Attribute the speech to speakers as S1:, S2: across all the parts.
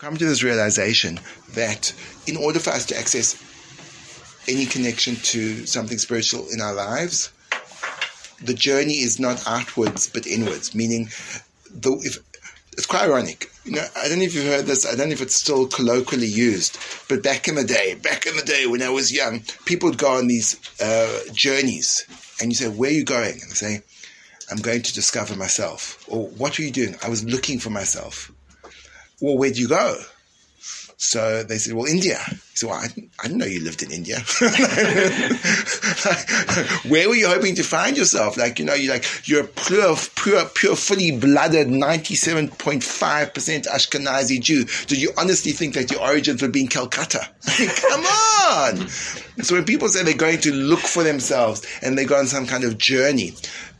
S1: come to this realization that in order for us to access any connection to something spiritual in our lives, the journey is not outwards but inwards, meaning the, if, it's quite ironic. You know, I don't know if you've heard this. I don't know if it's still colloquially used, but back in the day, back in the day when I was young, people would go on these uh, journeys, and you say, "Where are you going?" And they say, "I'm going to discover myself." Or, "What are you doing?" I was looking for myself. Well, where do you go? So they said, well, India. So well, I, I didn't know you lived in India. like, Where were you hoping to find yourself? Like, you know, you're like, you're pure, pure, pure, fully blooded 97.5% Ashkenazi Jew. Do you honestly think that your origins would be in Calcutta? Come on. So when people say they're going to look for themselves and they go on some kind of journey,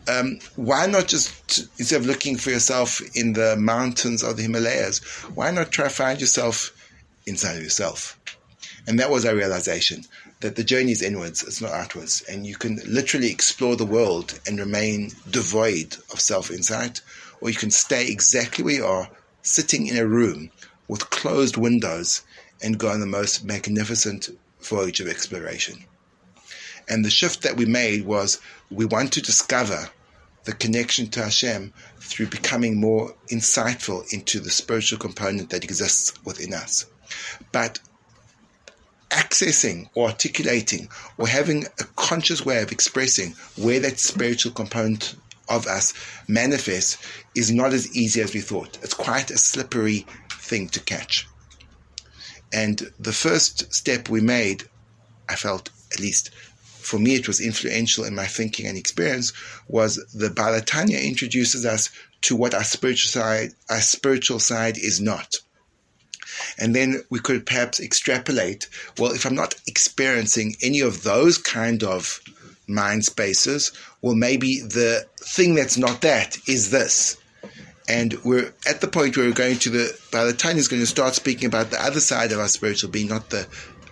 S1: um, why not just instead of looking for yourself in the mountains of the Himalayas, why not try to find yourself inside of yourself. And that was our realization that the journey is inwards, it's not outwards. And you can literally explore the world and remain devoid of self insight, or you can stay exactly where you are, sitting in a room with closed windows and go on the most magnificent voyage of exploration. And the shift that we made was we want to discover the connection to Hashem through becoming more insightful into the spiritual component that exists within us. But accessing or articulating or having a conscious way of expressing where that spiritual component of us manifests is not as easy as we thought. It's quite a slippery thing to catch. And the first step we made, I felt, at least for me, it was influential in my thinking and experience, was the Baal HaTanya introduces us to what our spiritual side, our spiritual side is not. And then we could perhaps extrapolate well, if I'm not experiencing any of those kind of mind spaces, well, maybe the thing that's not that is this. And we're at the point where we're going to the, Baal HaTanya is going to start speaking about the other side of our spiritual being, not the,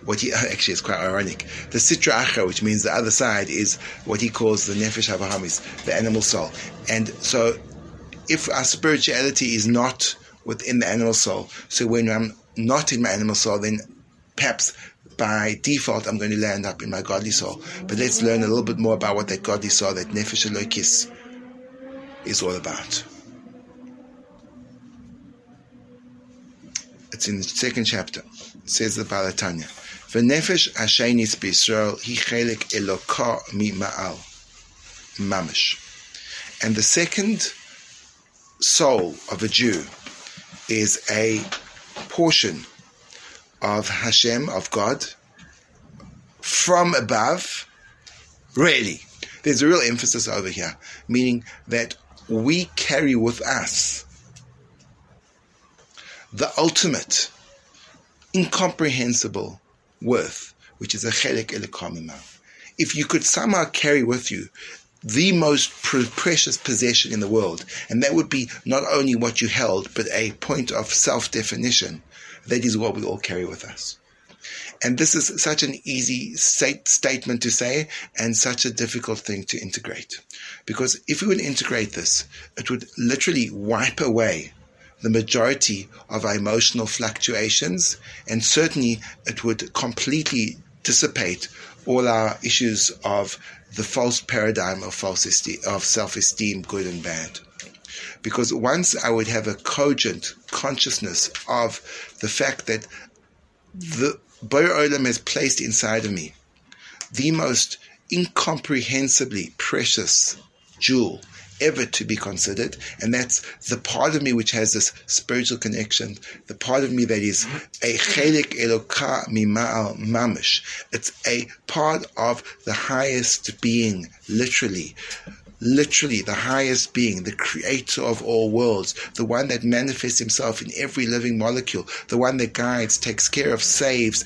S1: what he actually is quite ironic. The Sitra Achra, which means the other side, is what he calls the Nefesh HaBahamis, the animal soul. And so if our spirituality is not within the animal soul, so when I'm not in my animal soul, then perhaps by default I'm going to land up in my godly soul. But let's learn a little bit more about what that godly soul, that nefesh elokis, is all about. It's in the second chapter. Says the Baal HaTanya. V'nefesh ashenis b'Yisrael hi chelik eloka mi ma'al. Mamish. And the second soul of a Jew is a portion of Hashem, of God, from above, really. There's a real emphasis over here, meaning that we carry with us the ultimate, incomprehensible worth, which is a chelik elikamima. If you could somehow carry with you the most precious possession in the world, and that would be not only what you held, but a point of self definition. That is what we all carry with us. And this is such an easy statement to say and such a difficult thing to integrate. Because if we would integrate this, it would literally wipe away the majority of our emotional fluctuations, and certainly it would completely dissipate all our issues of the false paradigm of false esteem, of self-esteem, good and bad. Because once I would have a cogent consciousness of the fact that the Boyer Olam has placed inside of me the most incomprehensibly precious jewel ever to be considered. And that's the part of me which has this spiritual connection, the part of me that is a chelik eloka mima'al mamish. It's a part of the highest being, literally. Literally, the highest being, the creator of all worlds, the one that manifests himself in every living molecule, the one that guides, takes care of, saves,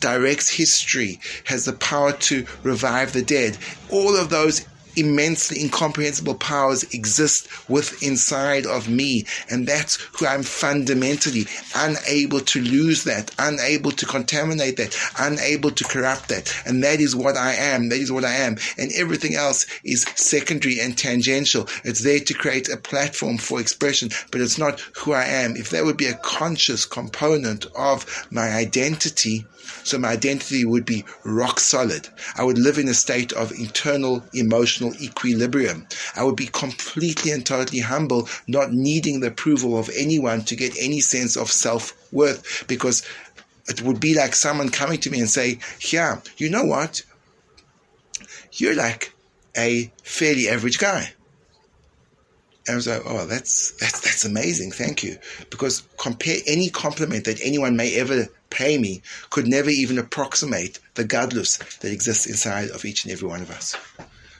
S1: directs history, has the power to revive the dead. All of those immensely incomprehensible powers exist with inside of me. And that's who I'm fundamentally unable to lose that, unable to contaminate that, unable to corrupt that. And that is what I am. That is what I am. And everything else is secondary and tangential. It's there to create a platform for expression, but it's not who I am. If that would be a conscious component of my identity, so my identity would be rock solid. I would live in a state of internal emotional equilibrium. I would be completely and totally humble, not needing the approval of anyone to get any sense of self worth because it would be like someone coming to me and say, yeah, you know what? You're like a fairly average guy. I was like, oh, that's, that's, that's amazing. Thank you. Because compare any compliment that anyone may ever pay me could never even approximate the gadlus that exists inside of each and every one of us.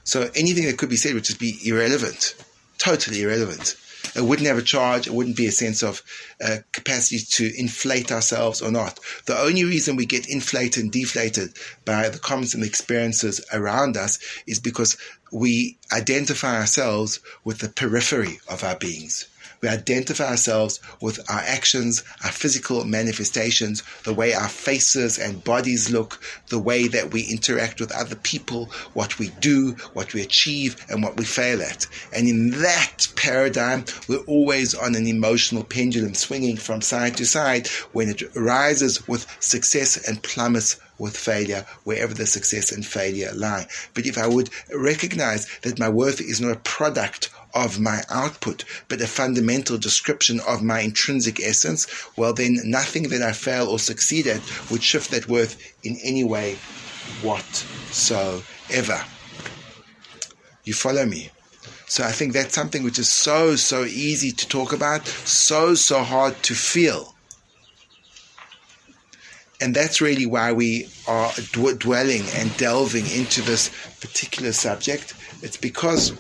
S1: So anything that could be said would just be irrelevant, totally irrelevant. It wouldn't have a charge. It wouldn't be a sense of uh, capacity to inflate ourselves or not. The only reason we get inflated and deflated by the comments and the experiences around us is because we identify ourselves with the periphery of our beings. We identify ourselves with our actions, our physical manifestations, the way our faces and bodies look, the way that we interact with other people, what we do, what we achieve, and what we fail at. And in that paradigm, we're always on an emotional pendulum swinging from side to side when it rises with success and plummets with failure wherever the success and failure lie. But if I would recognize that my worth is not a product of my output, but a fundamental description of my intrinsic essence, well, then nothing that I fail or succeed at would shift that worth in any way whatsoever. You follow me? So I think that's something which is so, so easy to talk about, so, so hard to feel. And that's really why we are dwelling and delving into this particular subject. It's because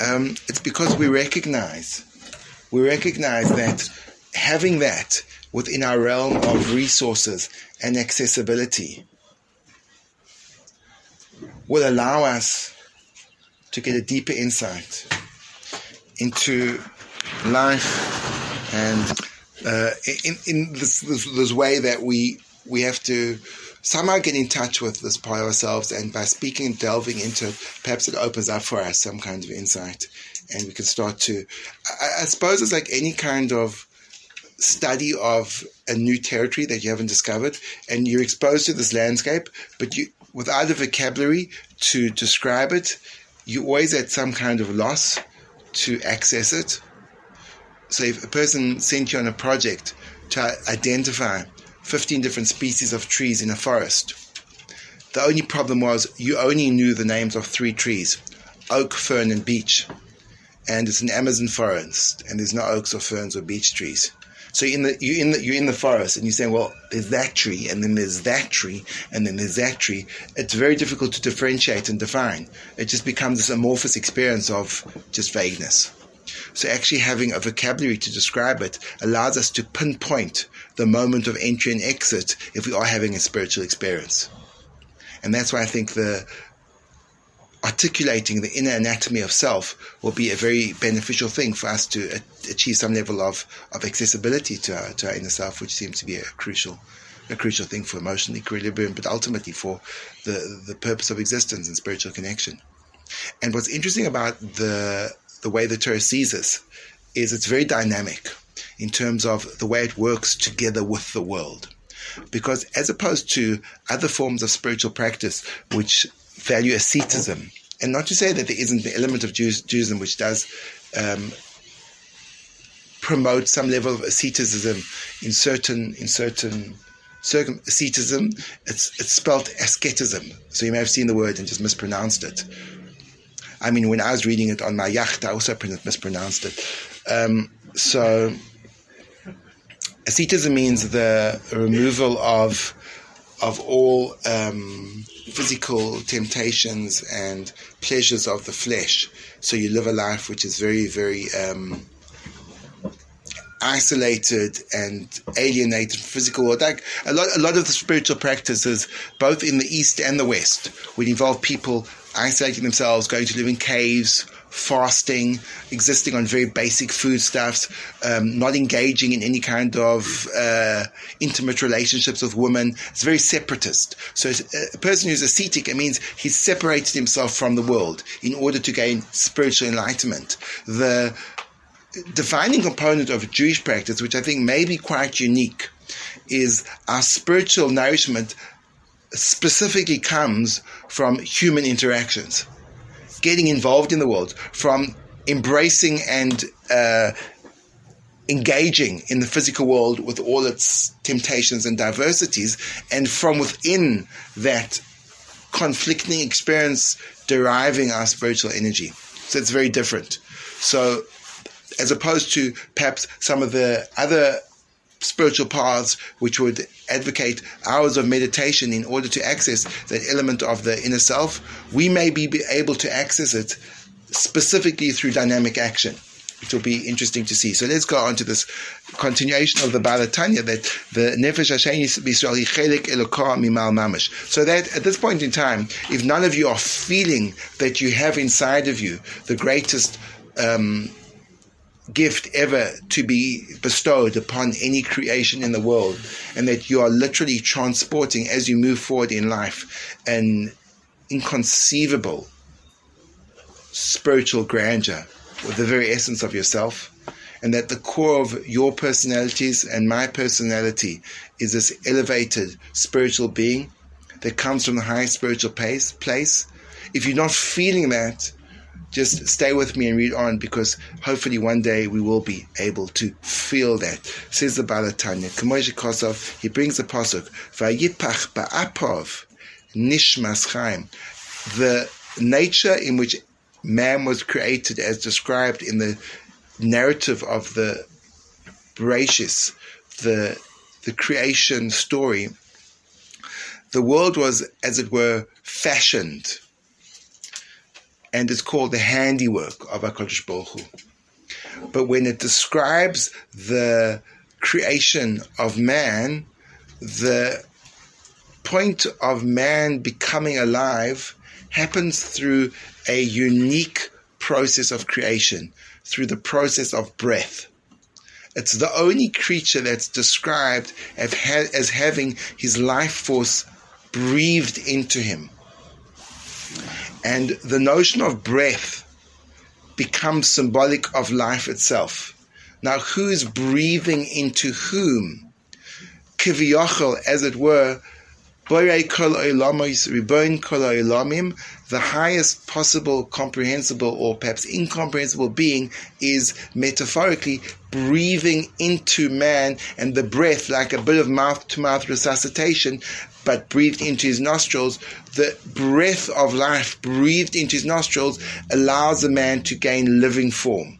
S1: um, it's because we recognize we recognize that having that within our realm of resources and accessibility will allow us to get a deeper insight into life and uh, in, in this, this, this way that we we have to somehow get in touch with this part of ourselves, and by speaking and delving into it, perhaps it opens up for us some kind of insight, and we can start to. I, I suppose it's like any kind of study of a new territory that you haven't discovered, and you're exposed to this landscape, but you without a vocabulary to describe it, you're always at some kind of loss to access it. So if a person sent you on a project to identify 15 different species of trees in a forest. The only problem was you only knew the names of three trees oak, fern, and beech. And it's an Amazon forest, and there's no oaks or ferns or beech trees. So in the, you're in the you're in the forest, and you're saying, well, there's that tree, and then there's that tree, and then there's that tree. It's very difficult to differentiate and define. It just becomes this amorphous experience of just vagueness. So actually having a vocabulary to describe it allows us to pinpoint the moment of entry and exit if we are having a spiritual experience. And that's why I think the articulating the inner anatomy of self will be a very beneficial thing for us to achieve some level of, of accessibility to our, to our inner self, which seems to be a crucial a crucial thing for emotional equilibrium, but ultimately for the, the purpose of existence and spiritual connection. And what's interesting about the the way the Torah sees this is it's very dynamic in terms of the way it works together with the world. Because as opposed to other forms of spiritual practice which value asceticism, and not to say that there isn't the element of Judaism which does um, promote some level of asceticism in certain in certain circum asceticism. It's it's spelled asceticism, so you may have seen the word and just mispronounced it. I mean, when I was reading it on my yacht, I also mispronounced it. Um, so, asceticism means the removal of of all um, physical temptations and pleasures of the flesh. So you live a life which is very, very um, isolated and alienated from physical world. Like a lot, a lot of the spiritual practices, both in the East and the West, would involve people isolating themselves, going to live in caves, fasting, existing on very basic foodstuffs, um, not engaging in any kind of uh, intimate relationships with women. It's very separatist. So a person who's ascetic, it means he's separated himself from the world in order to gain spiritual enlightenment. The defining component of Jewish practice, which I think may be quite unique, is our spiritual nourishment specifically comes from human interactions getting involved in the world, from embracing and uh, engaging in the physical world with all its temptations and diversities, and from within that conflicting experience deriving our spiritual energy. So it's very different. So, as opposed to perhaps some of the other spiritual paths which would advocate hours of meditation in order to access that element of the inner self, we may be able to access it specifically through dynamic action. Which will be interesting to see. So let's go on to this continuation of the Baal HaTanya that the Nefesh Hasheni B'Yisrael Chelik Elokah Mimal Mamish. So that at this point in time, if none of you are feeling that you have inside of you the greatest um, gift ever to be bestowed upon any creation in the world, and that you are literally transporting as you move forward in life an inconceivable spiritual grandeur with the very essence of yourself. And that the core of your personalities and my personality is this elevated spiritual being that comes from the highest spiritual place. place. If you're not feeling that, just stay with me and read on because hopefully one day we will be able to feel that. Says the Baal HaTanya, Kamosh Kosov, he brings the pasuk, Vayipach ba'apov nishmas chaim. The nature in which man was created as described in the narrative of the Bereshis, the, the creation story, the world was, as it were, fashioned and it's called the handiwork of HaKadosh Baruch Hu. But when it describes the creation of man, the point of man becoming alive happens through a unique process of creation, through the process of breath. It's the only creature that's described as having his life force breathed into him. And the notion of breath becomes symbolic of life itself. Now, who's breathing into whom? Kiviyachal, as it were, the highest possible comprehensible or perhaps incomprehensible being is metaphorically breathing into man and the breath like a bit of mouth to mouth resuscitation but breathed into his nostrils, the breath of life breathed into his nostrils allows the man to gain living form.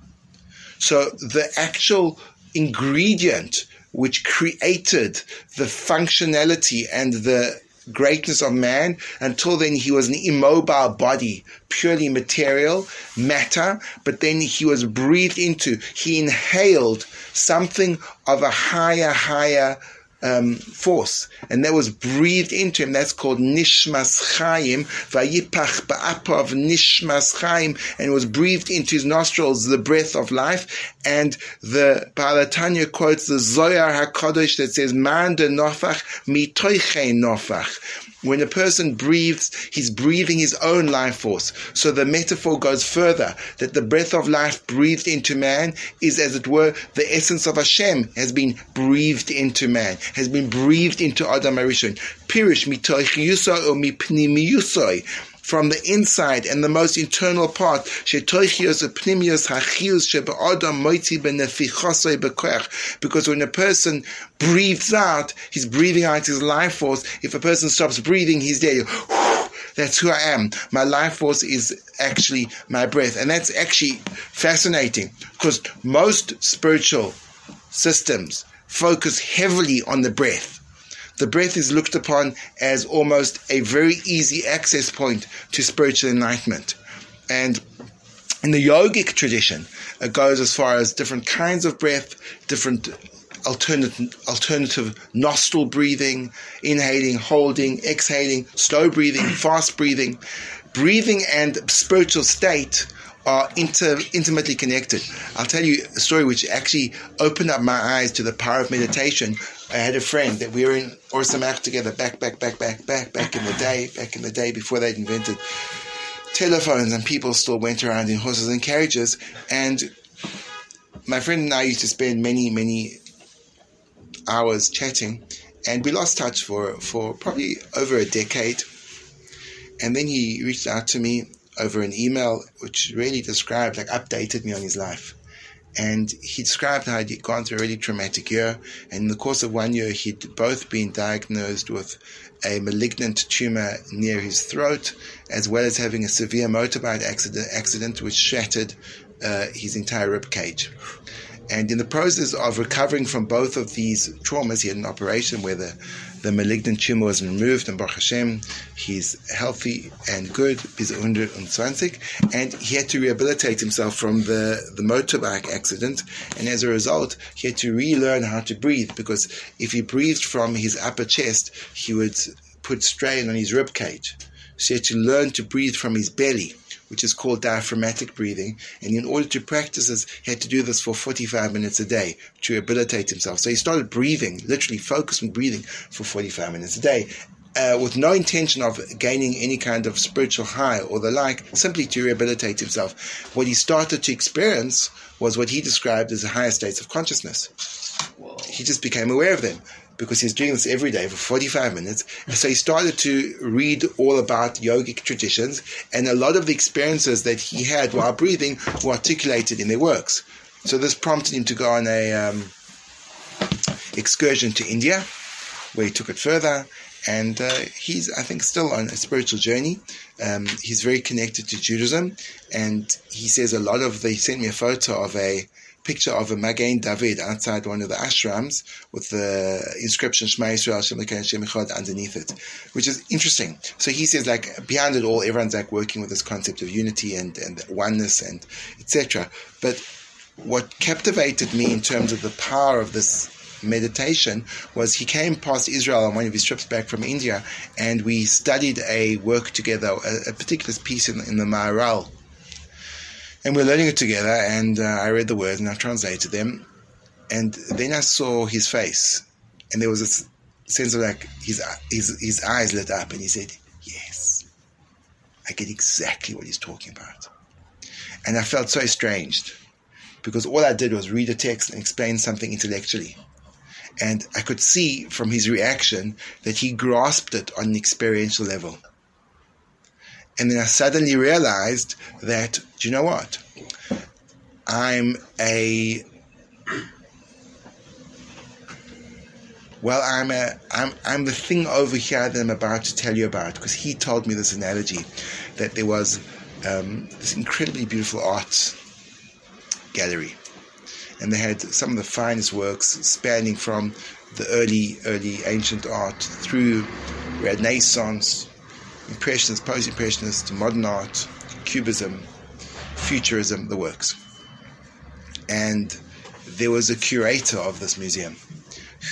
S1: So the actual ingredient which created the functionality and the greatness of man. Until then, he was an immobile body, purely material, matter, but then he was breathed into, he inhaled something of a higher, higher um, force, and that was breathed into him. That's called Nishmas Chaim, Vayipach Ba'apav Nishmas Chaim, and it was breathed into his nostrils the breath of life. And the Baal HaTanya quotes the Zohar HaKadosh that says, Man de Nofach mitoiche Nofach. When a person breathes, he's breathing his own life force. So the metaphor goes further that the breath of life breathed into man is, as it were, the essence of Hashem has been breathed into man, has been breathed into Adam Arishon. Pirish mitoich yusoi or mipnimi from the inside and the most internal part. Because when a person breathes out, he's breathing out his life force. If a person stops breathing, he's dead. That's who I am. My life force is actually my breath. And that's actually fascinating because most spiritual systems focus heavily on the breath the breath is looked upon as almost a very easy access point to spiritual enlightenment. And in the yogic tradition, it goes as far as different kinds of breath, different alternative, alternative nostril breathing, inhaling, holding, exhaling, slow breathing, fast breathing. Breathing and spiritual state are inter, intimately connected. I'll tell you a story which actually opened up my eyes to the power of meditation. I had a friend that we were in Ohr Somayach together back, back, back, back, back, back in the day, back in the day before they'd invented telephones and people still went around in horses and carriages. And my friend and I used to spend many, many hours chatting, and we lost touch for, for probably over a decade. And then he reached out to me over an email, which really described, like, updated me on his life. And he described how he'd gone through a really traumatic year. And in the course of one year, he'd both been diagnosed with a malignant tumor near his throat, as well as having a severe motorbike accident, accident which shattered uh, his entire rib cage. And in the process of recovering from both of these traumas, he had an operation where the, the malignant tumor was removed, and Baruch Hashem, he's healthy and good, bis 120, and he had to rehabilitate himself from the, the motorbike accident, and as a result, he had to relearn how to breathe, because if he breathed from his upper chest, he would put strain on his rib cage. So he had to learn to breathe from his belly which is called diaphragmatic breathing. And in order to practice this, he had to do this for 45 minutes a day to rehabilitate himself. So he started breathing, literally focused on breathing for 45 minutes a day. Uh, with no intention of gaining any kind of spiritual high or the like, simply to rehabilitate himself. What he started to experience was what he described as the higher states of consciousness. Whoa. He just became aware of them because he's doing this every day for 45 minutes. And so he started to read all about yogic traditions, and a lot of the experiences that he had while breathing were articulated in their works. So this prompted him to go on a um, excursion to India, where he took it further. And uh, he's, I think, still on a spiritual journey. Um, he's very connected to Judaism, and he says a lot of the. He sent me a photo of a picture of a Magen David outside one of the ashrams with the inscription Shema Yisrael Shem underneath it, which is interesting. So he says like behind it all, everyone's like working with this concept of unity and, and oneness and etc. But what captivated me in terms of the power of this meditation was he came past Israel on one of his trips back from India and we studied a work together, a, a particular piece in, in the Maharal and we're learning it together. And uh, I read the words and I translated them, and then I saw his face, and there was a sense of like his his his eyes lit up, and he said, "Yes, I get exactly what he's talking about," and I felt so estranged because all I did was read a text and explain something intellectually. And I could see from his reaction that he grasped it on an experiential level. And then I suddenly realized that, do you know what? I'm a well, I'm a I'm I'm the thing over here that I'm about to tell you about because he told me this analogy that there was um, this incredibly beautiful art gallery, and they had some of the finest works spanning from the early early ancient art through Renaissance Impressionist, post-impressionist, modern art, cubism, futurism, the works. And there was a curator of this museum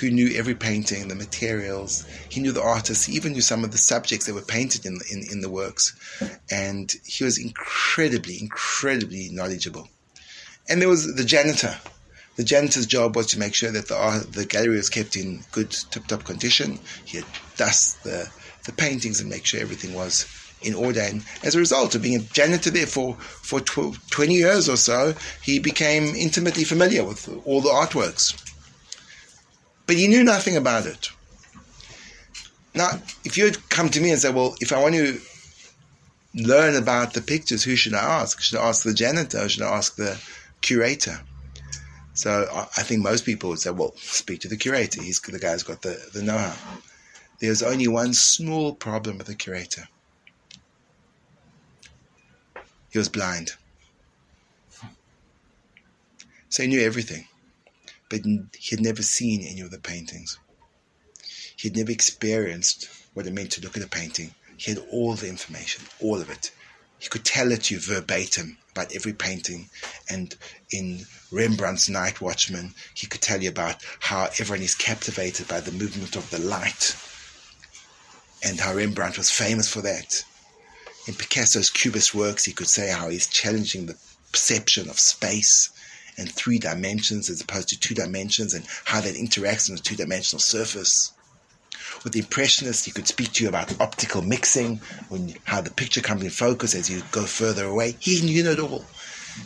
S1: who knew every painting, the materials. He knew the artists. He even knew some of the subjects that were painted in, in, in the works. And he was incredibly, incredibly knowledgeable. And there was the janitor. The janitor's job was to make sure that the, art, the gallery was kept in good, tip-top condition. He had dust the the paintings and make sure everything was in order. And as a result of being a janitor there for, for tw- 20 years or so, he became intimately familiar with all the artworks. But he knew nothing about it. Now, if you had come to me and said, well, if I want to learn about the pictures, who should I ask? Should I ask the janitor or should I ask the curator? So I think most people would say, well, speak to the curator. He's the guy who's got the, the know-how. There's only one small problem with the curator. He was blind. So he knew everything, but he had never seen any of the paintings. He had never experienced what it meant to look at a painting. He had all the information, all of it. He could tell it to you verbatim about every painting. And in Rembrandt's Night Watchman, he could tell you about how everyone is captivated by the movement of the light and how Rembrandt was famous for that. In Picasso's Cubist works, he could say how he's challenging the perception of space and three dimensions as opposed to two dimensions and how that interacts on a two dimensional surface. With the Impressionists, he could speak to you about optical mixing, when, how the picture comes in focus as you go further away. He knew it all,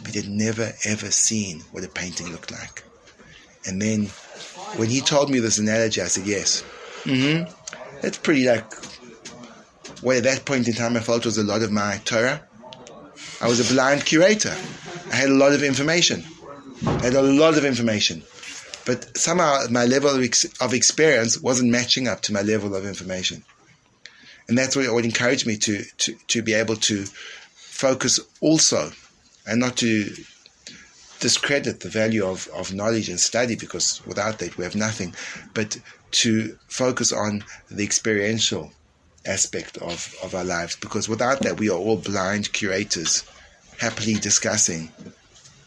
S1: but he had never ever seen what a painting looked like. And then when he told me this analogy, I said, yes. Mm-hmm. That's pretty like what at that point in time I felt was a lot of my Torah. I was a blind curator. I had a lot of information. I had a lot of information. But somehow my level of, ex- of experience wasn't matching up to my level of information. And that's what would encourage me to, to, to be able to focus also and not to discredit the value of, of knowledge and study because without that we have nothing, but to focus on the experiential aspect of, of our lives because without that we are all blind curators happily discussing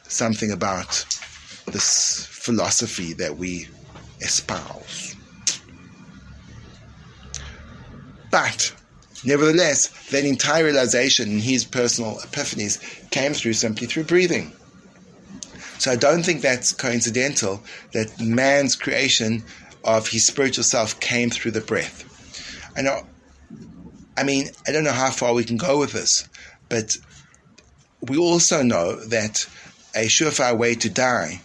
S1: something about this philosophy that we espouse. But nevertheless, that entire realization in his personal epiphanies came through simply through breathing. So I don't think that's coincidental that man's creation of his spiritual self came through the breath. I know I mean, I don't know how far we can go with this, but we also know that a surefire way to die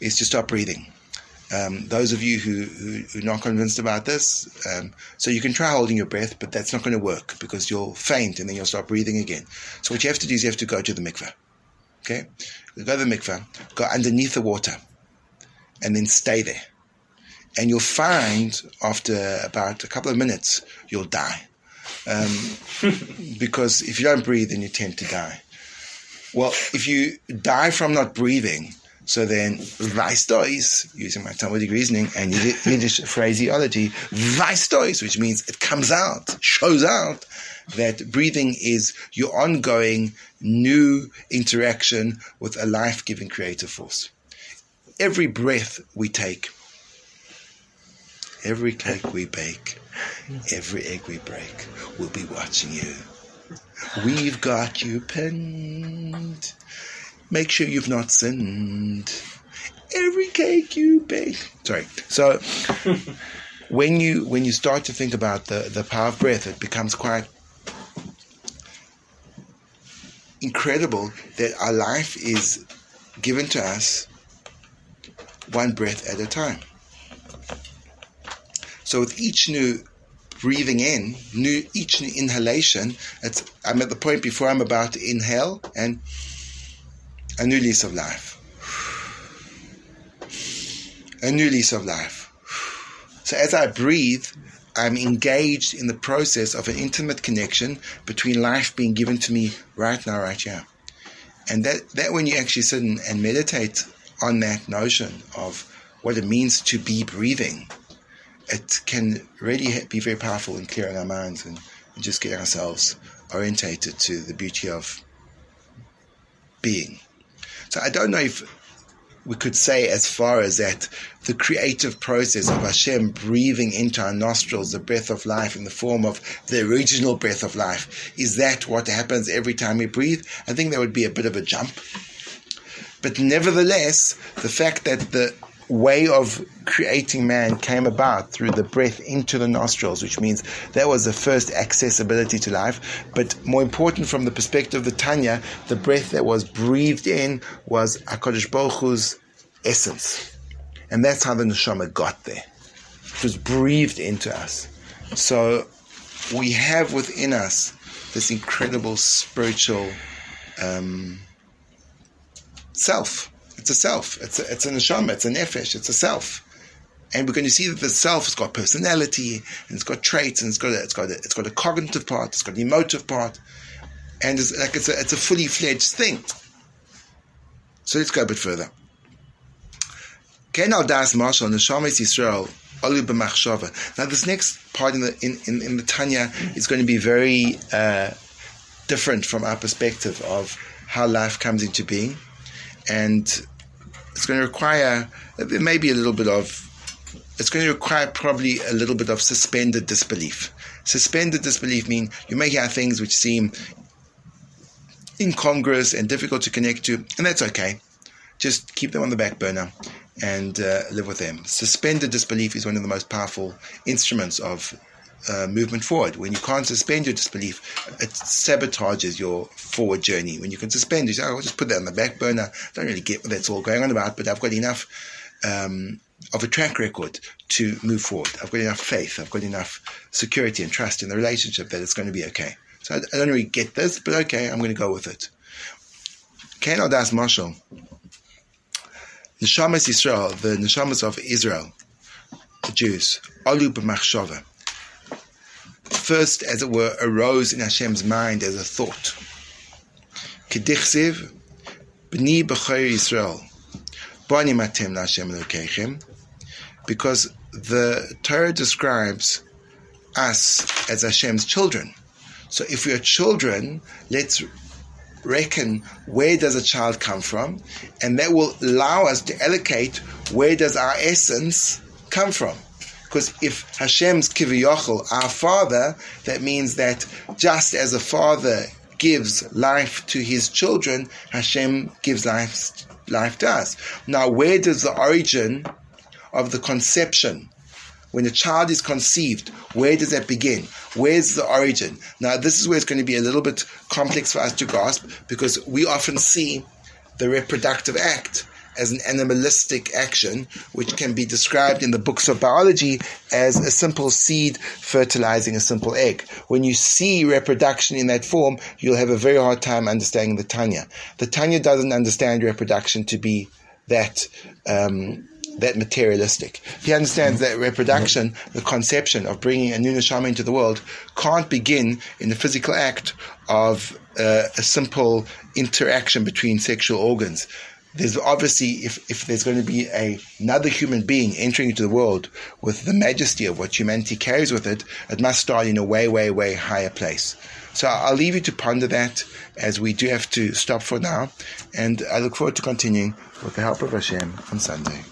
S1: is to stop breathing. Um, those of you who, who, are not convinced about this, um, so you can try holding your breath, but that's not going to work because you'll faint and then you'll stop breathing again. So what you have to do is you have to go to the mikveh. Okay? You go to the mikveh, go underneath the water, and then stay there. And you'll find after about a couple of minutes, you'll die. Um, because if you don't breathe, then you tend to die. Well, if you die from not breathing, so then Weistois, using my Talmudic reasoning and Yiddish phraseology, Weistois, which means it comes out, shows out that breathing is your ongoing new interaction with a life-giving creative force. Every breath we take, every cake we bake, every egg we break, we'll be watching you. We've got you pinned. Make sure you've not sinned. Every cake you bake. Sorry. So when you when you start to think about the, the power of breath, it becomes quite incredible that our life is given to us one breath at a time. So with each new breathing in, new each new inhalation, I'm at the point before I'm about to inhale and a new lease of life. A new lease of life. So as I breathe, I'm engaged in the process of an intimate connection between life being given to me right now, right here. And that, that when you actually sit and, and meditate on that notion of what it means to be breathing, it can really be very powerful in clearing our minds and, and just getting ourselves orientated to the beauty of being. So I don't know if we could say as far as that the creative process of Hashem breathing into our nostrils the breath of life in the form of the original breath of life. Is that what happens every time we breathe? I think that would be a bit of a jump. But nevertheless, the fact that the way of creating man came about through the breath into the nostrils, which means that was the first accessibility to life. But more important, from the perspective of the Tanya, the breath that was breathed in was Hakadosh Baruch Hu's essence, and that's how the neshama got there. It was breathed into us. So we have within us this incredible spiritual um, self it's a self. It's a, it's a neshama. It's a nefesh. It's a self. And we're going to see that the self has got personality and it's got traits and it's got a, it's got a, it's got a cognitive part. It's got an emotive part, and it's like it's a it's a fully fledged thing. So let's go a bit further. Now this next part in the in, in, in the Tanya is going to be very uh, different from our perspective of how life comes into being. And it's going to require maybe a little bit of, it's going to require probably a little bit of suspended disbelief. Suspended disbelief means you may hear things which seem incongruous and difficult to connect to, and that's okay. Just keep them on the back burner and uh, live with them. Suspended disbelief is one of the most powerful instruments of uh, movement forward. When you can't suspend your disbelief, it sabotages your forward journey. When you can suspend, you say, oh, I'll just put that on the back burner. I don't really get what that's all going on about, but I've got enough um, of a track record to move forward. I've got enough faith. I've got enough security and trust in the relationship that it's going to be okay. So I, I don't really get this, but okay, I'm going to go with it. Ken Das Marshall. Neshamas Israel, the Neshamas of Israel, the Jews, Alu b'machshava. First, as it were, arose in Hashem's mind as a thought. Kedichsiv, b'ni b'chayr Israel, b'ani matem l'Hashem Elokechem, because the Torah describes us as Hashem's children. So if we are children, let's reckon where does a child come from, and that will allow us to allocate where does our essence come from. Because if Hashem's kiviyachol, our father, that means that just as a father gives life to his children, Hashem gives life, life to us. Now, where does the origin of the conception when a child is conceived, where does that begin? Where's the origin? Now, this is where it's going to be a little bit complex for us to grasp because we often see the reproductive act as an animalistic action, which can be described in the books of biology as a simple seed fertilizing a simple egg. When you see reproduction in that form, you'll have a very hard time understanding the Tanya. The Tanya doesn't understand reproduction to be that. Um, that materialistic. He understands that reproduction, the conception of bringing a new neshama into the world, can't begin in the physical act of uh, a simple interaction between sexual organs. There's obviously, if, if there's going to be a, another human being entering into the world with the majesty of what humanity carries with it, it must start in a way, way, way higher place. So I'll leave you to ponder that as we do have to stop for now. And I look forward to continuing with the help of Hashem on Sunday.